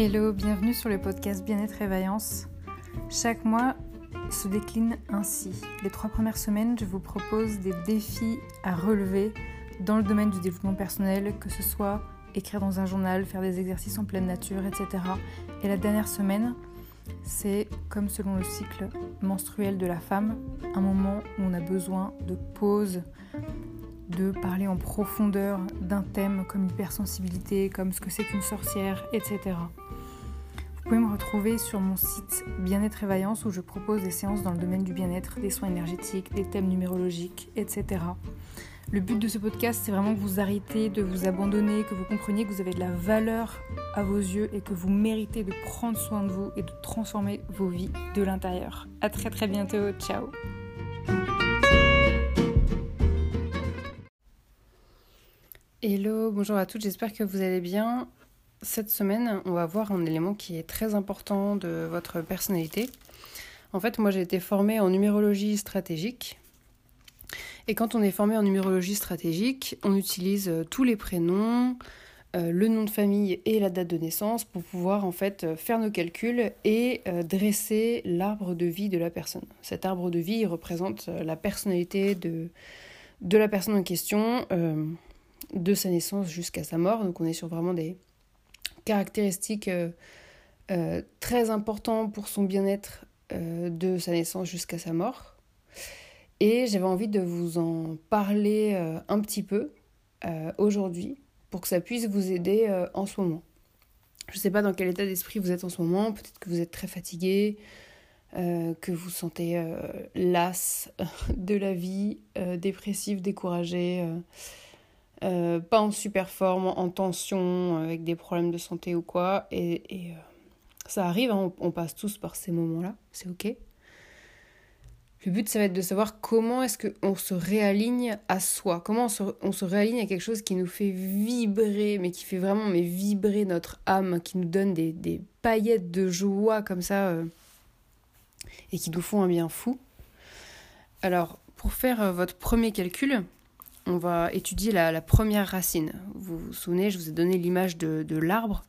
Hello, bienvenue sur le podcast Bien-être et Vaillance. Chaque mois se décline ainsi. Les trois premières semaines, je vous propose des défis à relever dans le domaine du développement personnel, que ce soit écrire dans un journal, faire des exercices en pleine nature, etc. Et la dernière semaine, c'est comme selon le cycle menstruel de la femme, un moment où on a besoin de pause, de parler en profondeur d'un thème comme l'hypersensibilité, comme ce que c'est qu'une sorcière, etc. Vous pouvez me retrouver sur mon site Bien-être et Vaillance où je propose des séances dans le domaine du bien-être, des soins énergétiques, des thèmes numérologiques, etc. Le but de ce podcast, c'est vraiment que vous arrêtez de vous abandonner, que vous compreniez que vous avez de la valeur à vos yeux et que vous méritez de prendre soin de vous et de transformer vos vies de l'intérieur. À très très bientôt, ciao Hello, bonjour à toutes, j'espère que vous allez bien. Cette semaine, on va voir un élément qui est très important de votre personnalité. En fait, moi j'ai été formée en numérologie stratégique. Et quand on est formé en numérologie stratégique, on utilise euh, tous les prénoms, euh, le nom de famille et la date de naissance pour pouvoir en fait euh, faire nos calculs et dresser l'arbre de vie de la personne. Cet arbre de vie représente la personnalité de, de la personne en question de sa naissance jusqu'à sa mort. Donc on est sur vraiment des caractéristiques euh, euh, très importantes pour son bien-être euh, de sa naissance jusqu'à sa mort. Et j'avais envie de vous en parler un petit peu aujourd'hui pour que ça puisse vous aider en ce moment. Je ne sais pas dans quel état d'esprit vous êtes en ce moment, peut-être que vous êtes très fatigué, que vous sentez las de la vie, dépressif, découragé euh, pas en super forme, en tension, avec des problèmes de santé ou quoi. Et, euh, ça arrive, hein, on, passe tous par ces moments-là, c'est ok. Le but, ça va être de savoir comment est-ce qu'on se réaligne à soi, comment on se, réaligne à quelque chose qui nous fait vibrer, mais qui fait vraiment mais vibrer notre âme, qui nous donne des, paillettes de joie comme ça, euh, et qui nous font un bien fou. Alors, pour faire votre premier calcul, on va étudier la, première racine. Vous vous souvenez, je vous ai donné l'image de, l'arbre.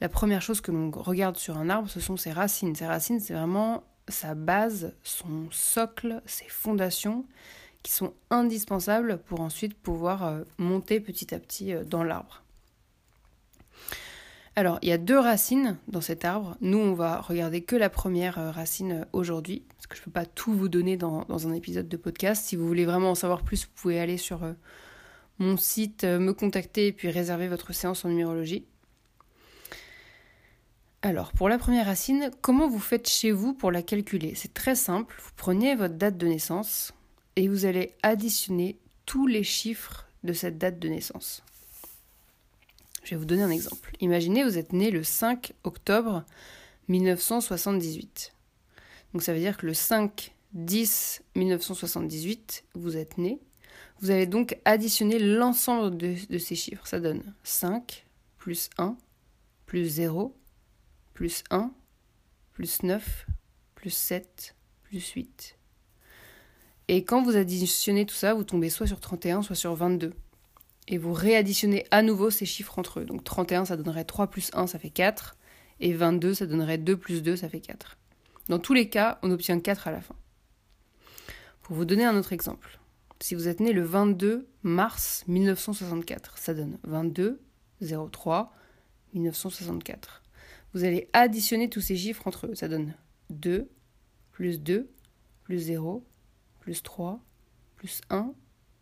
La première chose que l'on regarde sur un arbre, ce sont ses racines. Ses racines, c'est vraiment sa base, son socle, ses fondations qui sont indispensables pour ensuite pouvoir euh, monter petit à petit euh, dans l'arbre. Alors, il y a deux racines dans cet arbre. Nous, on va regarder que la première euh, racine aujourd'hui, parce que je ne peux pas tout vous donner dans, un épisode de podcast. Si vous voulez vraiment en savoir plus, vous pouvez aller sur euh, mon site, euh, me contacter et puis réserver votre séance en numérologie. Alors, pour la première racine, comment vous faites chez vous pour la calculer? C'est très simple. Vous prenez votre date de naissance et vous allez additionner tous les chiffres de cette date de naissance. Je vais vous donner un exemple. Imaginez, vous êtes né le 5 octobre 1978. Donc ça veut dire que le 5 10 1978, vous êtes né. Vous allez donc additionner l'ensemble de, de, ces chiffres. Ça donne 5 plus 1 plus 0 plus 1 plus 9 plus 7 plus 8. Et quand vous additionnez tout ça, vous tombez soit sur 31, soit sur 22 et vous réadditionnez à nouveau ces chiffres entre eux. Donc 31, ça donnerait 3 plus 1, ça fait 4, et 22, ça donnerait 2 plus 2, ça fait 4. Dans tous les cas, on obtient 4 à la fin. Pour vous donner un autre exemple, si vous êtes né le 22 mars 1964, ça donne 22 03 1964. Vous allez additionner tous ces chiffres entre eux, ça donne 2 plus 2 plus 0 plus 3 plus 1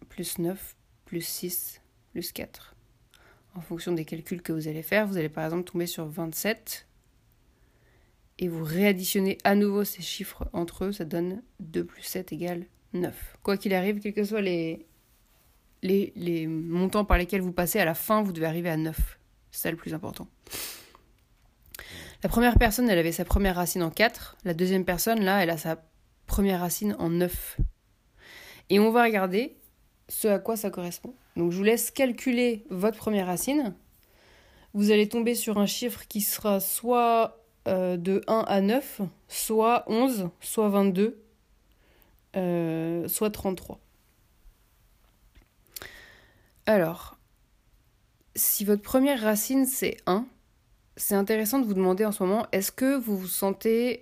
plus 9 plus 6 plus 4. En fonction des calculs que vous allez faire, vous allez par exemple tomber sur 27 et vous réadditionnez à nouveau ces chiffres entre eux, ça donne 2 plus 7 égale 9. Quoi qu'il arrive, quels que soient les, les, les, montants par lesquels vous passez, à la fin, vous devez arriver à 9. C'est ça le plus important. La première personne, elle avait sa première racine en 4. La deuxième personne, là, elle a sa première racine en 9. Et on va regarder ce à quoi ça correspond. Donc je vous laisse calculer votre première racine. Vous allez tomber sur un chiffre qui sera soit euh, de 1 à 9, soit 11, soit 22, euh, soit 33. Alors, si votre première racine c'est 1, c'est intéressant de vous demander en ce moment, est-ce que vous vous sentez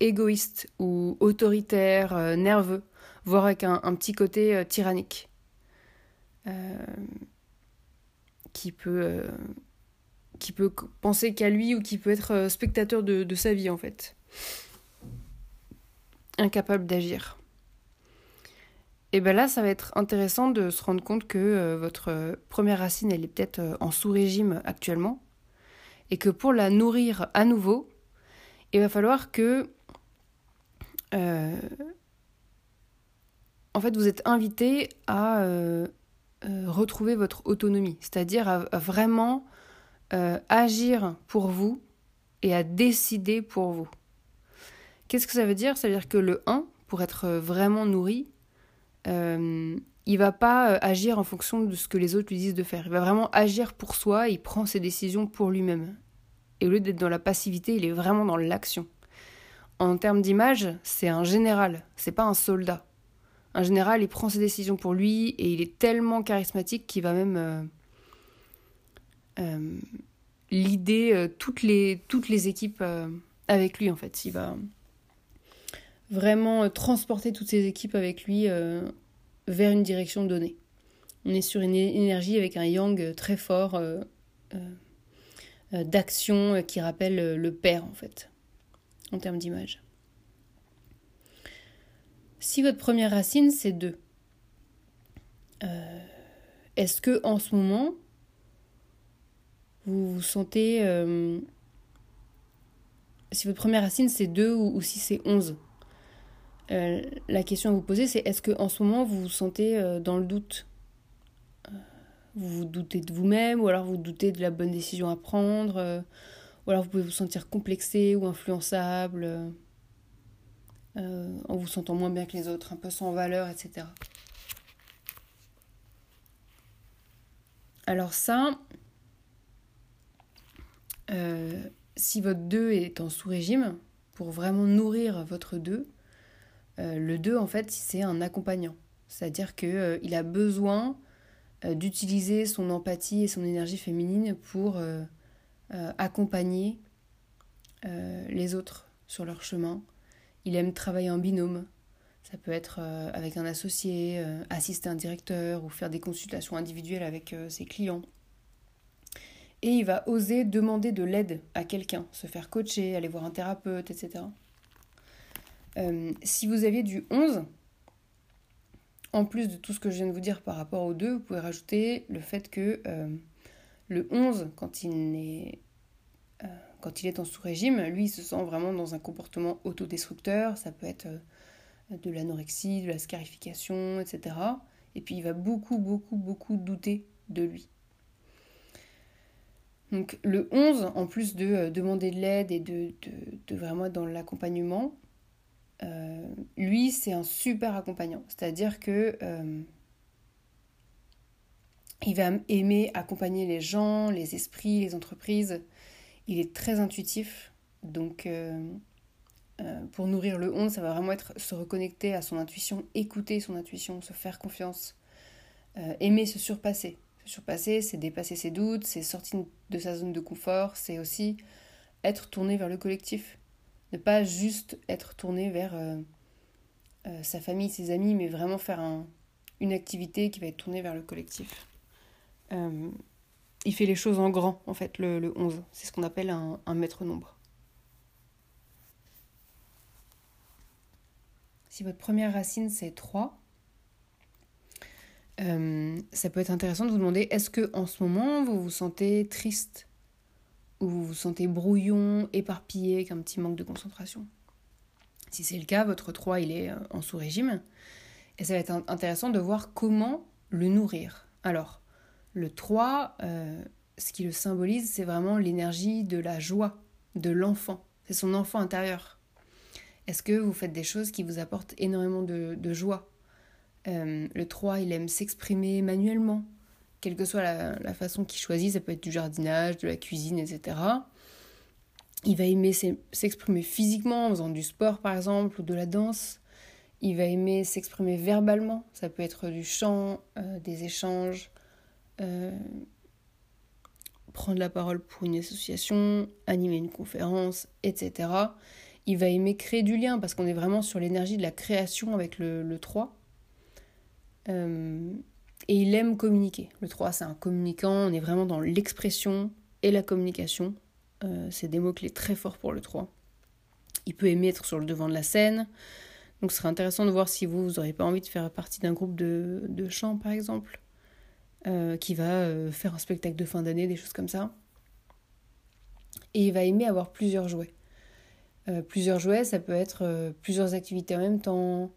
égoïste ou autoritaire, nerveux, voire avec un, petit côté tyrannique? Qui peut, qui peut penser qu'à lui ou qui peut être spectateur de, sa vie en fait incapable d'agir. Et bien là, ça va être intéressant de se rendre compte que euh, votre première racine, elle est peut-être euh, en sous-régime actuellement, et que pour la nourrir à nouveau, il va falloir que... Euh, en fait, vous êtes invité à retrouver votre autonomie, c'est-à-dire à, vraiment agir pour vous et à décider pour vous. Qu'est-ce que ça veut dire? Ça veut dire que le 1, pour être vraiment nourri, euh, il va pas euh, agir en fonction de ce que les autres lui disent de faire. Il va vraiment agir pour soi, il prend ses décisions pour lui-même. Et au lieu d'être dans la passivité, il est vraiment dans l'action. En termes d'image, c'est un général, c'est pas un soldat. Un général, il prend ses décisions pour lui et il est tellement charismatique qu'il va même euh, euh l'idée toutes les toutes les équipes avec lui en fait. Il va vraiment euh, transporter toutes ces équipes avec lui euh, vers une direction donnée. On est sur une énergie avec un yang euh, très fort d'action qui rappelle le père en fait, en termes d'image. Si votre première racine c'est 2, est-ce que en ce moment vous vous sentez si votre première racine c'est 2 ou, si c'est 11 euh, la question à vous poser, c'est est-ce qu'en ce moment, vous vous sentez euh, dans le doute? Euh, Vous vous doutez de vous-même, ou alors vous doutez de la bonne décision à prendre, ou alors vous pouvez vous sentir complexé ou influençable, en vous sentant moins bien que les autres, un peu sans valeur, etc. Alors ça, si votre 2 est en sous-régime, pour vraiment nourrir votre 2, euh, le 2, en fait, c'est un accompagnant. C'est-à-dire qu'il euh, il a besoin euh, d'utiliser son empathie et son énergie féminine pour accompagner les autres sur leur chemin. Il aime travailler en binôme. Ça peut être avec un associé, assister un directeur ou faire des consultations individuelles avec ses clients. Et il va oser demander de l'aide à quelqu'un, se faire coacher, aller voir un thérapeute, etc. Euh, si vous aviez du 11, en plus de tout ce que je viens de vous dire par rapport au 2, vous pouvez rajouter le fait que euh, le 11, quand il, est, euh, quand il est en sous-régime, lui, il se sent vraiment dans un comportement autodestructeur. Ça peut être de l'anorexie, de la scarification, etc. Et puis il va beaucoup, beaucoup, beaucoup douter de lui. Donc le 11, en plus de demander de l'aide et de, vraiment être dans l'accompagnement, euh, lui, c'est un super accompagnant. C'est-à-dire que euh, il va aimer accompagner les gens, les esprits, les entreprises. Il est très intuitif. Donc, euh, pour nourrir le 11, ça va vraiment être se reconnecter à son intuition, écouter son intuition, se faire confiance, aimer se surpasser. Se surpasser, c'est dépasser ses doutes, c'est sortir de sa zone de confort, c'est aussi être tourné vers le collectif. Ne pas juste être tourné vers euh, euh, sa famille, ses amis, mais vraiment faire une activité qui va être tournée vers le collectif. Euh, il fait les choses en grand, en fait, le, 11. C'est ce qu'on appelle un, un maître nombre. Si votre première racine c'est 3, ça peut être intéressant de vous demander est-ce que en ce moment vous vous sentez triste ou vous vous sentez brouillon, éparpillé, avec un petit manque de concentration? Si c'est le cas, votre 3 il est euh, en sous-régime. Et ça va être intéressant de voir comment le nourrir. Alors, le 3, euh, ce qui le symbolise, c'est vraiment l'énergie de la joie, de l'enfant. C'est son enfant intérieur. Est-ce que vous faites des choses qui vous apportent énormément de, joie euh, Le 3, il aime s'exprimer manuellement quelle que soit la, façon qu'il choisit, ça peut être du jardinage, de la cuisine, etc. Il va aimer s'exprimer physiquement en faisant du sport par exemple ou de la danse. Il va aimer s'exprimer verbalement, ça peut être du chant, euh, des échanges. Euh, prendre la parole pour une association, animer une conférence, etc. Il va aimer créer du lien parce qu'on est vraiment sur l'énergie de la création avec le, le 3. Euh, et il aime communiquer. Le 3, c'est un communicant, on est vraiment dans l'expression et la communication. Euh, c'est des mots-clés très forts pour le 3. Il peut aimer être sur le devant de la scène. Donc ce serait intéressant de voir si vous, vous n'aurez pas envie de faire partie d'un groupe de, de par exemple, euh, qui va faire un spectacle de fin d'année, des choses comme ça. Et il va aimer avoir plusieurs jouets. plusieurs jouets, ça peut être plusieurs activités en même temps,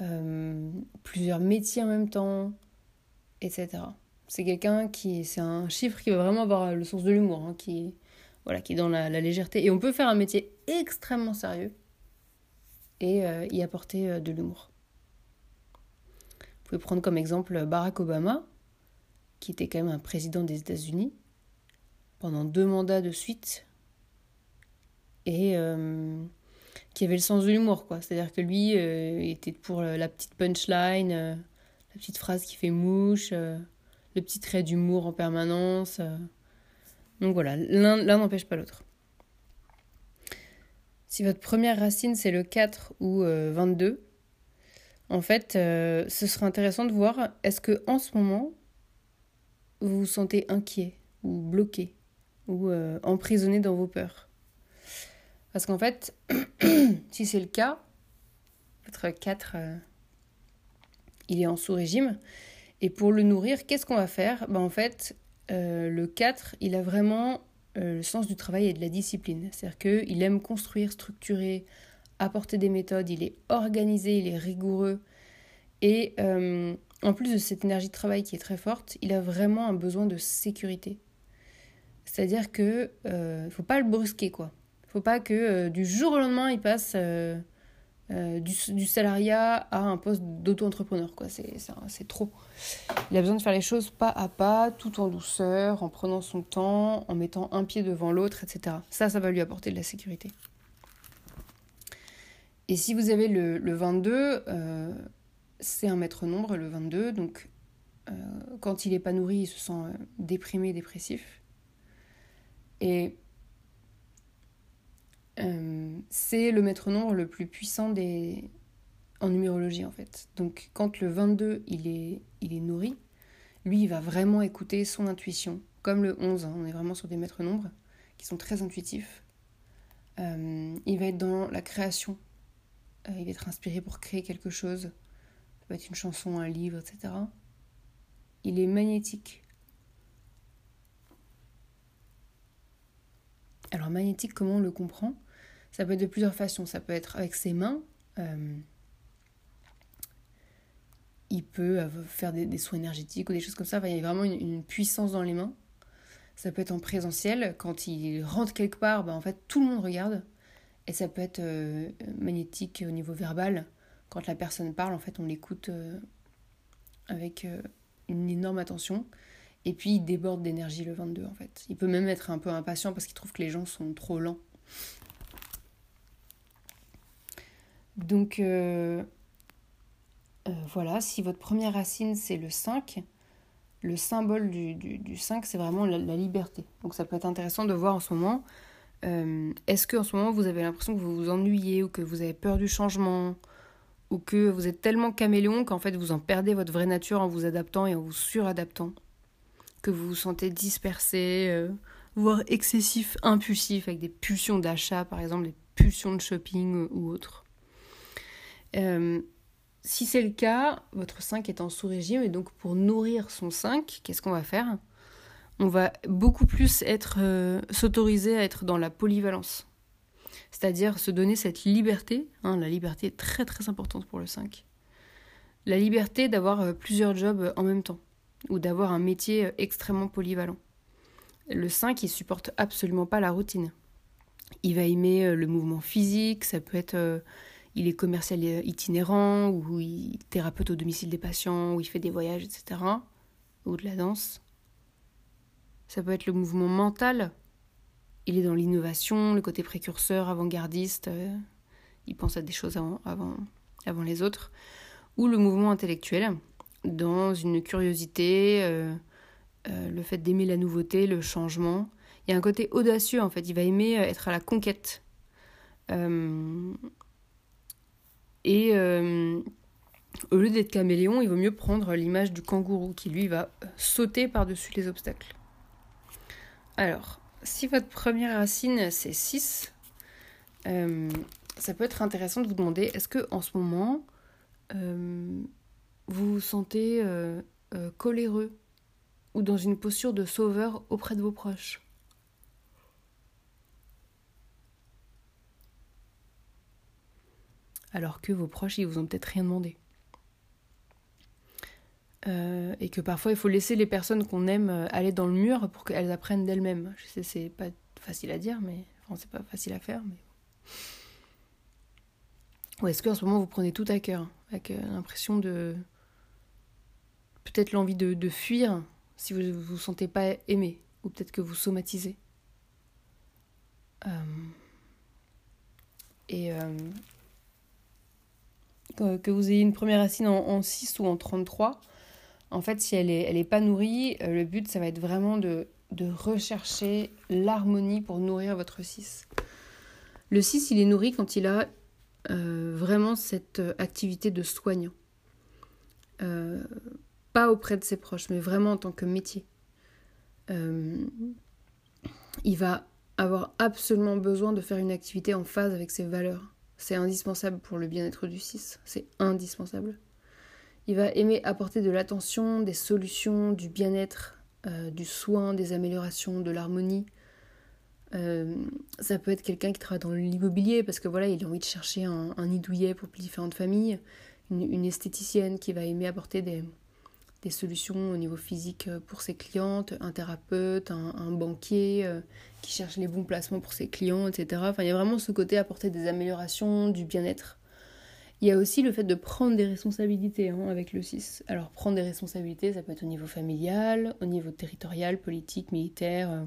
euh, plusieurs métiers en même temps, etc. C'est quelqu'un qui, c'est un chiffre qui va vraiment avoir le sens de l'humour, hein, qui, voilà, qui est dans la, légèreté. Et on peut faire un métier extrêmement sérieux et euh, y apporter euh, de l'humour. Vous pouvez prendre comme exemple Barack Obama, qui était quand même un président des États-Unis pendant deux mandats de suite. Et qui avait le sens de l'humour, quoi. C'est-à-dire que lui euh, était pour la petite punchline, euh, la petite phrase qui fait mouche, euh, le petit trait d'humour en permanence. Donc voilà, l'un n'empêche pas l'autre. Si votre première racine c'est le 4 ou 22, en fait, ce serait intéressant de voir est-ce que en ce moment vous vous sentez inquiet ou bloqué ou emprisonné dans vos peurs. Parce qu'en fait, si c'est le cas, votre 4, euh, il est en sous-régime. Et pour le nourrir, qu'est-ce qu'on va faire? Ben, En fait, euh, le 4, il a vraiment euh, le sens du travail et de la discipline. C'est-à-dire qu'il aime construire, structurer, apporter des méthodes, il est organisé, il est rigoureux. Et en plus de cette énergie de travail qui est très forte, il a vraiment un besoin de sécurité. C'est-à-dire qu'il ne faut pas le brusquer, quoi faut pas que euh, du jour au lendemain, il passe euh, euh, du, du, salariat à un poste d'auto-entrepreneur. quoi. C'est trop. Il a besoin de faire les choses pas à pas, tout en douceur, en prenant son temps, en mettant un pied devant l'autre, etc. Ça, ça va lui apporter de la sécurité. Et si vous avez le, le 22, c'est un maître nombre, le 22. Donc, quand il n'est pas nourri, il se sent déprimé, dépressif. Et euh, c'est le maître nombre le plus puissant en numérologie en fait. Donc quand le 22 il est, nourri, lui il va vraiment écouter son intuition. Comme le 11, hein, on est vraiment sur des maîtres nombres qui sont très intuitifs. Euh, il va être dans la création. Euh, il va être inspiré pour créer quelque chose. Être une chanson, un livre, etc. Il est magnétique. Alors magnétique, comment on le comprend? Ça peut être de plusieurs façons. Ça peut être avec ses mains. Euh, il peut faire des, soins énergétiques ou des choses comme ça. il y a vraiment une, puissance dans les mains. Ça peut être en présentiel. Quand il rentre quelque part, ben, en fait, tout le monde regarde. Et ça peut être euh, magnétique au niveau verbal. Quand la personne parle, en fait, on l'écoute euh, avec une énorme attention. Et puis, il déborde d'énergie le 22, en fait. Il peut même être un peu impatient parce qu'il trouve que les gens sont trop lents. Donc euh, euh, voilà, si votre première racine c'est le 5, le symbole du, du, 5 c'est vraiment la, liberté. Donc ça peut être intéressant de voir en ce moment, euh, est-ce qu'en ce moment vous avez l'impression que vous vous ennuyez ou que vous avez peur du changement? Ou que vous êtes tellement caméléon qu'en fait vous en perdez votre vraie nature en vous adaptant et en vous suradaptant, que vous vous sentez dispersé, voire excessif, impulsif avec des pulsions d'achat par exemple, des pulsions de shopping ou autres. Euh, si c'est le cas, votre 5 est en sous-régime et donc pour nourrir son 5, qu'est-ce qu'on va faire? On va beaucoup plus être euh, s'autoriser à être dans la polyvalence. C'est-à-dire se donner cette liberté, hein, la liberté est très très importante pour le 5. La liberté d'avoir euh, plusieurs jobs en même temps ou d'avoir un métier extrêmement polyvalent. Le 5, il supporte absolument pas la routine. Il va aimer le mouvement physique, ça peut être il est commercial itinérant, ou il thérapeute au domicile des patients, ou il fait des voyages, etc. Ou de la danse. Ça peut être le mouvement mental. Il est dans l'innovation, le côté précurseur, avant-gardiste. Euh, il pense à des choses avant, les autres. Ou le mouvement intellectuel, dans une curiosité, euh, euh, le fait d'aimer la nouveauté, le changement. Il y a un côté audacieux en fait, il va aimer être à la conquête. et au lieu d'être caméléon, il vaut mieux prendre l'image du kangourou qui lui va sauter par-dessus les obstacles. Alors, si votre première racine c'est 6, euh, ça peut être intéressant de vous demander est-ce que en ce moment euh, vous vous sentez euh, coléreux ou dans une posture de sauveur auprès de vos proches? Alors que vos proches ils vous ont peut-être rien demandé euh, et que parfois il faut laisser les personnes qu'on aime euh, aller dans le mur pour qu'elles apprennent d'elles-mêmes. Je sais, c'est pas facile à dire, mais enfin, c'est pas facile à faire. Ou est-ce qu'en ce moment vous prenez tout à cœur, avec euh, l'impression de. Peut-être l'envie de, de, fuir si vous ne vous sentez pas aimé, ou peut-être que vous somatisez? Et que vous ayez une première racine en, en 6 ou en 33, en fait, si elle n'est elle est pas nourrie, euh, le but, ça va être vraiment de, rechercher l'harmonie pour nourrir votre 6. Le 6, il est nourri quand il a euh, vraiment cette euh, activité de soignant. pas auprès de ses proches, mais vraiment en tant que métier. il va avoir absolument besoin de faire une activité en phase avec ses valeurs. C'est indispensable pour le bien-être du 6. C'est indispensable. Il va aimer apporter de l'attention, des solutions, du bien-être, euh, du soin, des améliorations, de l'harmonie. Euh, ça peut être quelqu'un qui travaille dans l'immobilier parce que voilà, il a envie de chercher un, un pour différentes familles, une, esthéticienne qui va aimer apporter des, solutions au niveau physique pour ses clientes, un thérapeute, un, banquier euh, qui cherche les bons placements pour ses clients, etc. Enfin, il y a vraiment ce côté apporter des améliorations, du bien-être. Il y a aussi le fait de prendre des responsabilités hein, avec le 6. Alors prendre des responsabilités, ça peut être au niveau familial, au niveau territorial, politique, militaire, euh,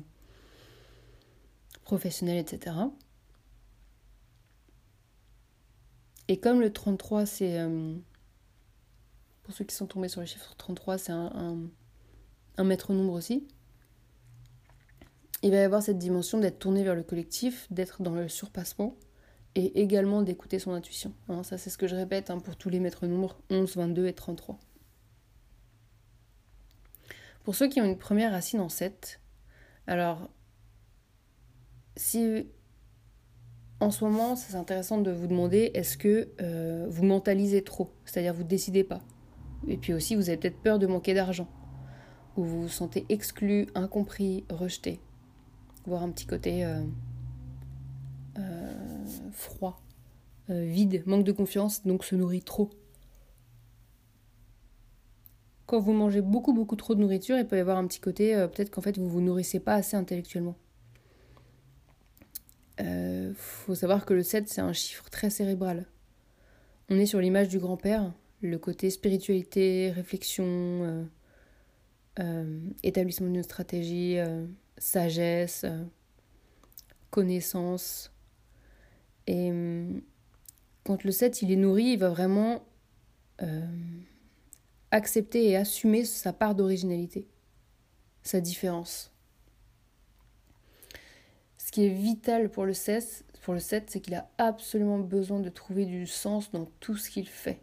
professionnel, etc. Et comme le 33, c'est... Euh, pour ceux qui sont tombés sur le chiffre 33, c'est un, un, un maître nombre aussi. Il va y avoir cette dimension d'être tourné vers le collectif, d'être dans le surpassement et également d'écouter son intuition. Hein, ça, c'est ce que je répète hein, pour tous les maîtres nombres 11, 22 et 33. Pour ceux qui ont une première racine en 7, alors, si en ce moment, c'est intéressant de vous demander est-ce que euh, vous mentalisez trop C'est-à-dire, vous ne décidez pas? Et puis aussi, vous avez peut-être peur de manquer d'argent. Ou vous vous sentez exclu, incompris, rejeté. Voire un petit côté. Euh, froid, euh, vide, manque de confiance, donc se nourrit trop. Quand vous mangez beaucoup beaucoup trop de nourriture, il peut y avoir un petit côté, euh, peut-être qu'en fait vous vous nourrissez pas assez intellectuellement. Il faut savoir que le 7 c'est un chiffre très cérébral. On est sur l'image du grand-père, le côté spiritualité, réflexion, établissement d'une stratégie, sagesse, connaissance, et hum, quand le 7 il est nourri, il va vraiment euh, accepter et assumer sa part d'originalité, sa différence. Ce qui est vital pour le 7, pour le 7 c'est qu'il a absolument besoin de trouver du sens dans tout ce qu'il fait.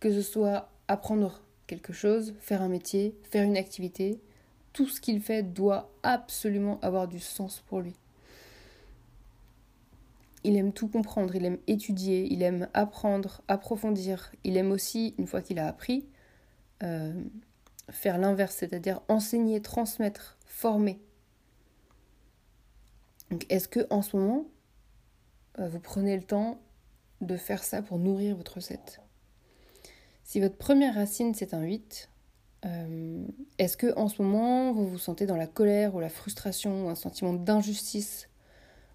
Que ce soit apprendre quelque chose, faire un métier, faire une activité, tout ce qu'il fait doit absolument avoir du sens pour lui il aime tout comprendre, il aime étudier, il aime apprendre, approfondir. Il aime aussi, une fois qu'il a appris, euh, faire l'inverse, c'est-à-dire enseigner, transmettre, former. Donc est-ce que en ce moment, euh, vous prenez le temps de faire ça pour nourrir votre recette? Si votre première racine c'est un 8, euh, est-ce que en ce moment vous vous sentez dans la colère ou la frustration ou un sentiment d'injustice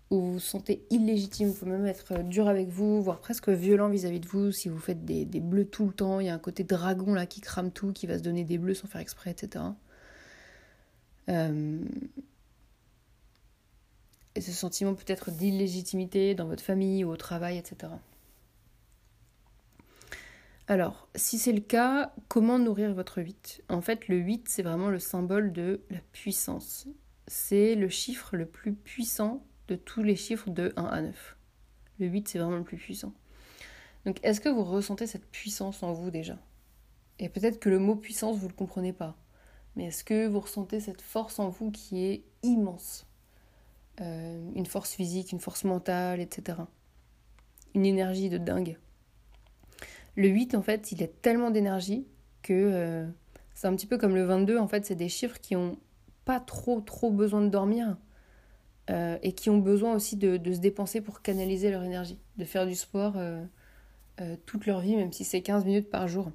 où vous vous sentez illégitime, vous pouvez même être euh, dur avec vous, voire presque violent vis-à-vis de vous, si vous faites des, bleus tout le temps, il y a un côté dragon là qui crame tout, qui va se donner des bleus sans faire exprès, etc. Euh, et ce sentiment peut-être d'illégitimité dans votre famille ou au travail, etc. Alors, si c'est le cas, comment nourrir votre 8 En fait, le 8, c'est vraiment le symbole de la puissance. C'est le chiffre le plus puissant de tous les chiffres de 1 à 9. Le 8, c'est vraiment le plus puissant. Donc, est-ce que vous ressentez cette puissance en vous déjà? Et peut-être que le mot puissance, vous ne le comprenez pas. Mais est-ce que vous ressentez cette force en vous qui est immense? Euh, Une force physique, une force mentale, etc. Une énergie de dingue. Le 8, en fait, il a tellement d'énergie que euh, c'est un petit peu comme le 22. En fait, c'est des chiffres qui ont pas trop, trop besoin de dormir euh, et qui ont besoin aussi de, se dépenser pour canaliser leur énergie, de faire du sport euh, toute leur vie, même si c'est 15 minutes par jour.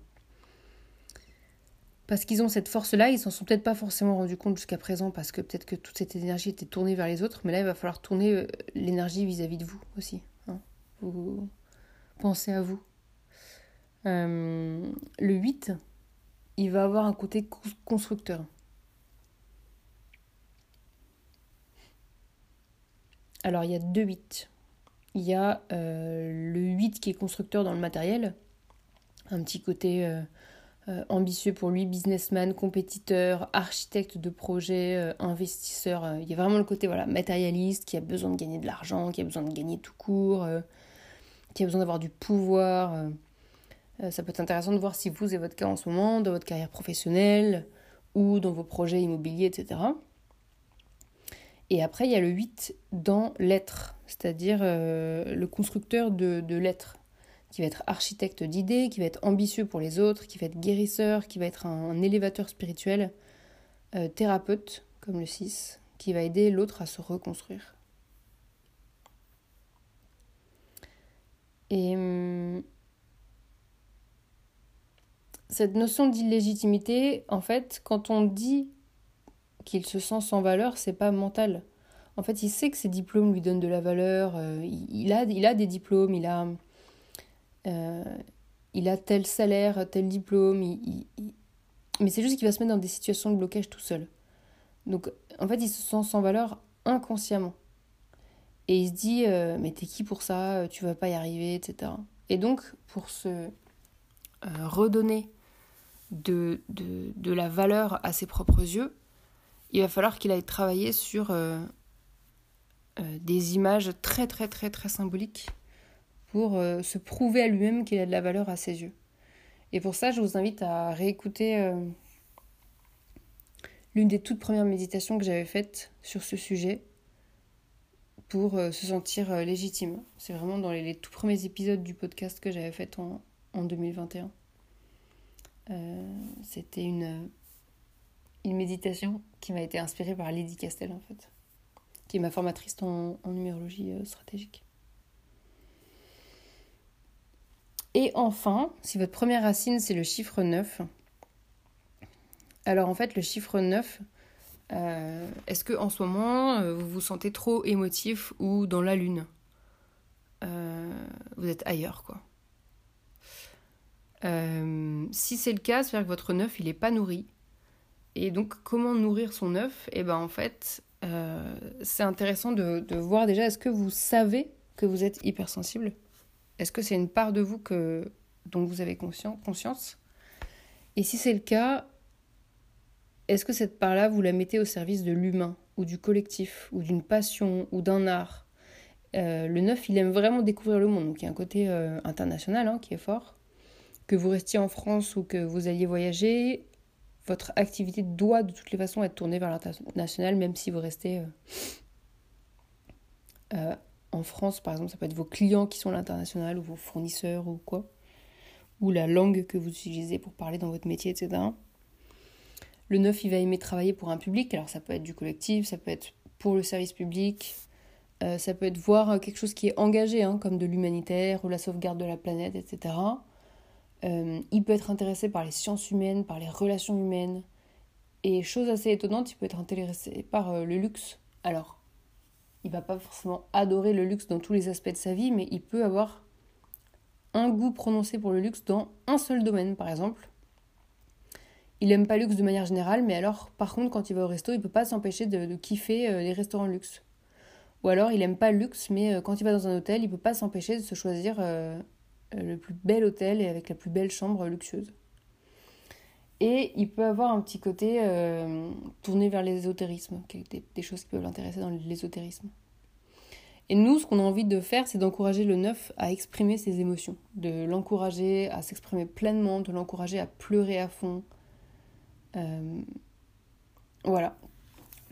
Parce qu'ils ont cette force-là, ils s'en sont peut-être pas forcément rendus compte jusqu'à présent, parce que peut-être que toute cette énergie était tournée vers les autres, mais là, il va falloir tourner l'énergie vis-à-vis de vous aussi. Hein. Vous pensez à vous. Euh, le 8, il va avoir un côté constructeur. Alors, il y a deux 8. Il y a euh, le 8 qui est constructeur dans le matériel, un petit côté euh, ambitieux pour lui, businessman, compétiteur, architecte de projet, investisseur. il y a vraiment le côté voilà, matérialiste qui a besoin de gagner de l'argent, qui a besoin de gagner tout court, qui a besoin d'avoir du pouvoir. Euh, ça peut être intéressant de voir si vous et votre cas en ce moment, dans votre carrière professionnelle ou dans vos projets immobiliers, etc. Et après, il y a le 8 dans l'être, c'est-à-dire euh, le constructeur de, de l'être, qui va être architecte d'idées, qui va être ambitieux pour les autres, qui va être guérisseur, qui va être un, élévateur spirituel, euh, thérapeute, comme le 6, qui va aider l'autre à se reconstruire. Et hum, cette notion d'illégitimité, en fait, quand on dit qu'il se sent sans valeur, c'est pas mental. En fait, il sait que ses diplômes lui donnent de la valeur. Euh, il, a, il a des diplômes, il a, euh, il a tel salaire, tel diplôme. Mais c'est juste qu'il va se mettre dans des situations de blocage tout seul. Donc, en fait, il se sent sans valeur inconsciemment. Et il se dit, euh, mais t'es qui pour ça? Tu vas pas y arriver, etc. Et donc, pour se redonner de, de, la valeur à ses propres yeux, il va falloir qu'il aille travailler sur euh, euh, des images très très très très symboliques pour euh, se prouver à lui-même qu'il a de la valeur à ses yeux. Et pour ça, je vous invite à réécouter l'une des toutes premières méditations que j'avais faites sur ce sujet pour se sentir légitime. C'est vraiment dans les, tout premiers épisodes du podcast que j'avais fait en, en 2021. Euh, c'était une, une méditation qui m'a été inspirée par Lydie Castel, en fait, qui est ma formatrice en, numérologie euh, stratégique. Et enfin, si votre première racine, c'est le chiffre 9, alors en fait, le chiffre 9, euh, est-ce que en ce moment, vous vous sentez trop émotif ou dans la lune? Vous êtes ailleurs, quoi. Euh, si c'est le cas, c'est-à-dire que votre neuf, il n'est pas nourri. Et donc, comment nourrir son œuf? Et eh ben en fait, euh, c'est intéressant de, voir déjà, est-ce que vous savez que vous êtes hypersensible? Est-ce que c'est une part de vous que, dont vous avez conscience? Et si c'est le cas, est-ce que cette part-là, vous la mettez au service de l'humain, ou du collectif, ou d'une passion, ou d'un art? Euh, Le neuf, il aime vraiment découvrir le monde, donc il y a un côté international hein, qui est fort. Que vous restiez en France ou que vous alliez voyager, votre activité doit de toutes les façons être tournée vers l'international, même si vous restez euh, euh, en France, par exemple, ça peut être vos clients qui sont l'international ou vos fournisseurs ou quoi, ou la langue que vous utilisez pour parler dans votre métier, etc. Le 9, il va aimer travailler pour un public, alors ça peut être du collectif, ça peut être pour le service public, euh, ça peut être voir quelque chose qui est engagé, hein, comme de l'humanitaire ou la sauvegarde de la planète, etc. Euh, il peut être intéressé par les sciences humaines, par les relations humaines. Et chose assez étonnante, il peut être intéressé par euh, le luxe. Alors, il va pas forcément adorer le luxe dans tous les aspects de sa vie, mais il peut avoir un goût prononcé pour le luxe dans un seul domaine, par exemple. Il aime pas le luxe de manière générale, mais alors, par contre, quand il va au resto, il peut pas s'empêcher de, kiffer euh, les restaurants luxe. Ou alors, il aime pas le luxe, mais quand il va dans un hôtel, il peut pas s'empêcher de se choisir le plus bel hôtel et avec la plus belle chambre luxueuse. Et il peut avoir un petit côté euh, tourné vers l'ésotérisme, des, choses qui peuvent l'intéresser dans l'ésotérisme. Et nous, ce qu'on a envie de faire, c'est d'encourager le neuf à exprimer ses émotions, de l'encourager à s'exprimer pleinement, de l'encourager à pleurer à fond. Euh, voilà.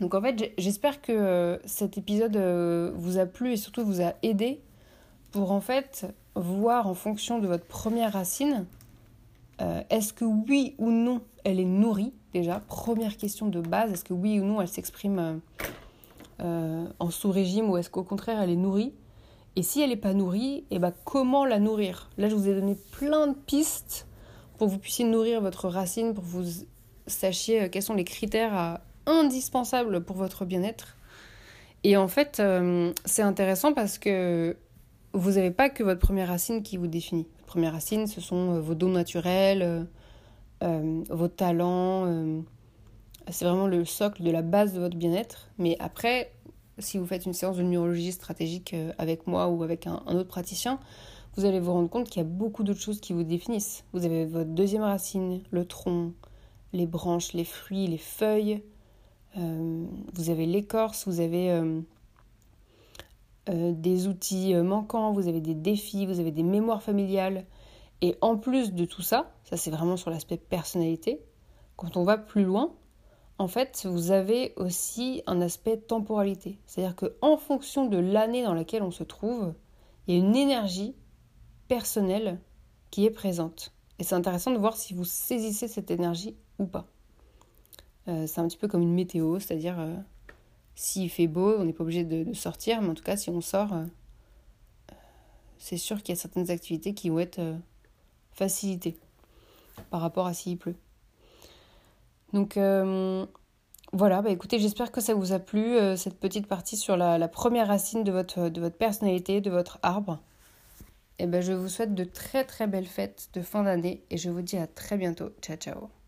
Donc en fait, j'espère que euh, cet épisode vous a plu et surtout vous a aidé pour en fait voir en fonction de votre première racine euh, est-ce que oui ou non elle est nourrie déjà? Première question de base, est-ce que oui ou non elle s'exprime euh, euh, en sous-régime ou est-ce qu'au contraire elle est nourrie? Et si elle n'est pas nourrie, et eh ben, comment la nourrir? Là je vous ai donné plein de pistes pour que vous puissiez nourrir votre racine, pour que vous sachiez quels sont les critères indispensables pour votre bien-être. Et en fait, c'est intéressant parce que vous n'avez pas que votre première racine qui vous définit. Votre première racine, ce sont euh, vos dons naturels, euh, euh, vos talents. c'est vraiment le socle de la base de votre bien-être. Mais après, si vous faites une séance de neurologie stratégique avec moi ou avec un, autre praticien, vous allez vous rendre compte qu'il y a beaucoup d'autres choses qui vous définissent. Vous avez votre deuxième racine, le tronc, les branches, les fruits, les feuilles. vous avez l'écorce, vous avez euh, des outils euh, manquants, vous avez des défis, vous avez des mémoires familiales. Et en plus de tout ça, ça c'est vraiment sur l'aspect personnalité, quand on va plus loin, en fait, vous avez aussi un aspect temporalité. C'est-à-dire qu'en fonction de l'année dans laquelle on se trouve, il y a une énergie personnelle qui est présente. Et c'est intéressant de voir si vous saisissez cette énergie ou pas. Euh, c'est un petit peu comme une météo, c'est-à-dire s'il fait beau, on n'est pas obligé de, sortir, mais en tout cas, si on sort, euh, c'est sûr qu'il y a certaines activités qui vont être euh, facilitées par rapport à s'il pleut. Donc euh, voilà, bah écoutez, j'espère que ça vous a plu, cette petite partie sur la, première racine de votre, personnalité, de votre arbre. Et ben, je vous souhaite de très très belles fêtes de fin d'année et je vous dis à très bientôt. Ciao ciao